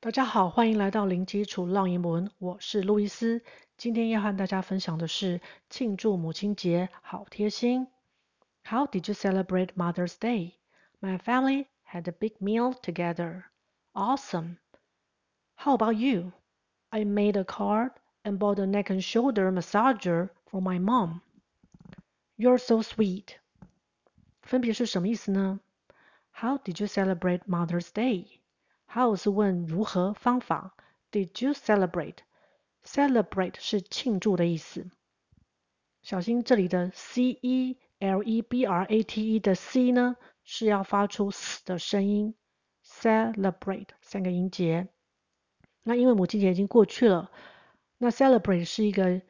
大家好，欢迎来到零基础绕英文，我是路易斯。今天要和大家分享的是庆祝母亲节，好贴心。How did you celebrate Mother's Day? My family had a big meal together. Awesome. How about you? I made a card and bought a neck and shoulder massager for my mom. You're so sweet. 分别是什么意思呢？How did you celebrate Mother's Day? How 是问如何方法？Did you celebrate？Celebrate 是庆祝的意思。小心这里的 c e l e b r a t e 的 c 呢，是要发出 s 的声音。Celebrate 三个音节。那因为母亲节已经过去了，那 celebrate 是一个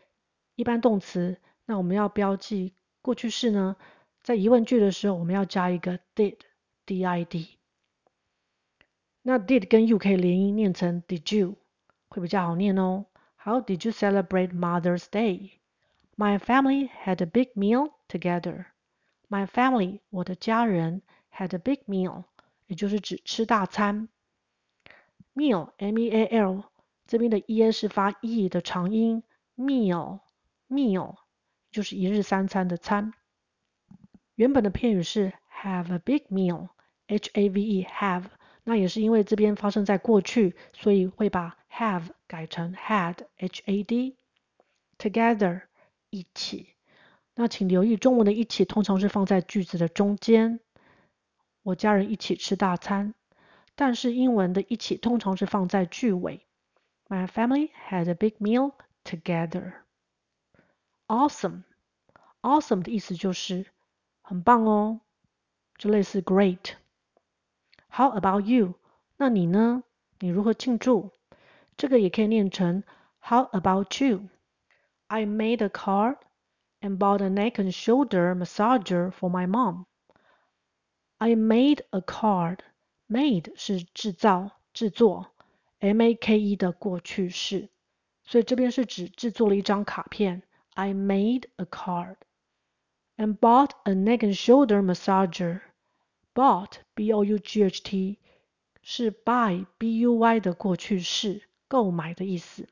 一般动词，那我们要标记过去式呢，在疑问句的时候，我们要加一个 did，d i d。那 did 跟 you 可以连音念成 did you，会比较好念哦。How did you celebrate Mother's Day? My family had a big meal together. My family，我的家人 had a big meal，也就是指吃大餐。meal，m-e-a-l，这边的 e-n 是发 e 的长音。meal，meal 就是一日三餐的餐。原本的片语是 have a big meal，h-a-v-e，have。那也是因为这边发生在过去，所以会把 have 改成 had，h-a-d。together 一起。那请留意中文的一起通常是放在句子的中间，我家人一起吃大餐。但是英文的一起通常是放在句尾。My family had a big meal together. Awesome. Awesome 的意思就是很棒哦，就类似 great。How about you？那你呢？你如何庆祝？这个也可以念成 How about you？I made a card and bought a neck and shoulder massager for my mom. I made a card. Made 是制造、制作，M-A-K-E 的过去式，所以这边是指制作了一张卡片。I made a card and bought a neck and shoulder massager. Bought, B-O-U-G-H-T 是 buy, B-U-Y 的过去式，购买的意思。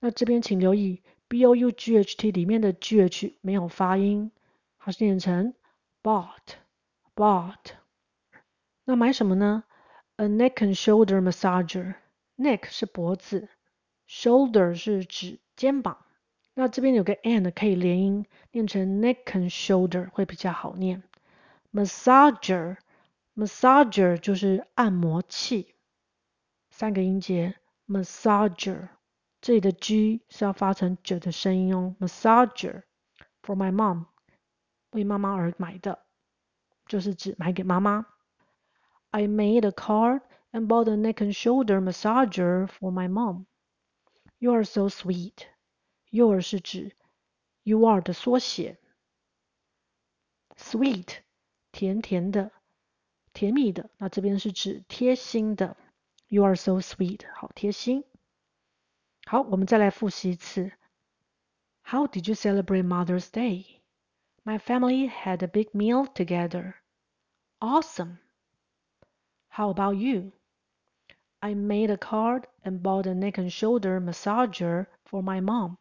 那这边请留意 B-O-U-G-H-T 里面的 G-H 没有发音，它是念成 bought, bought。那买什么呢？A neck and shoulder massager。Neck 是脖子，shoulder 是指肩膀。那这边有个 and 可以连音，念成 neck and shoulder 会比较好念。Massager，massager 就是按摩器，三个音节，massager，这里的 G 是要发成 J 的声音哦。Massager，for my mom，为妈妈而买的，就是指买给妈妈。I made a card and bought a neck and shoulder massager for my mom. You are so sweet. Your 是指 you are 的缩写，sweet。甜甜的，甜蜜的，那这边是指贴心的。You are so sweet，好贴心。好，我们再来复习一次。How did you celebrate Mother's Day? My family had a big meal together. Awesome. How about you? I made a card and bought a neck and shoulder massager for my mom.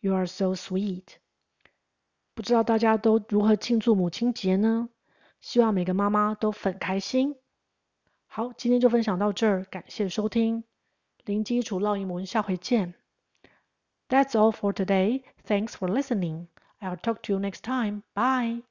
You are so sweet. 不知道大家都如何庆祝母亲节呢？希望每个妈妈都很开心。好，今天就分享到这儿，感谢收听零基础绕英文，下回见。That's all for today. Thanks for listening. I'll talk to you next time. Bye.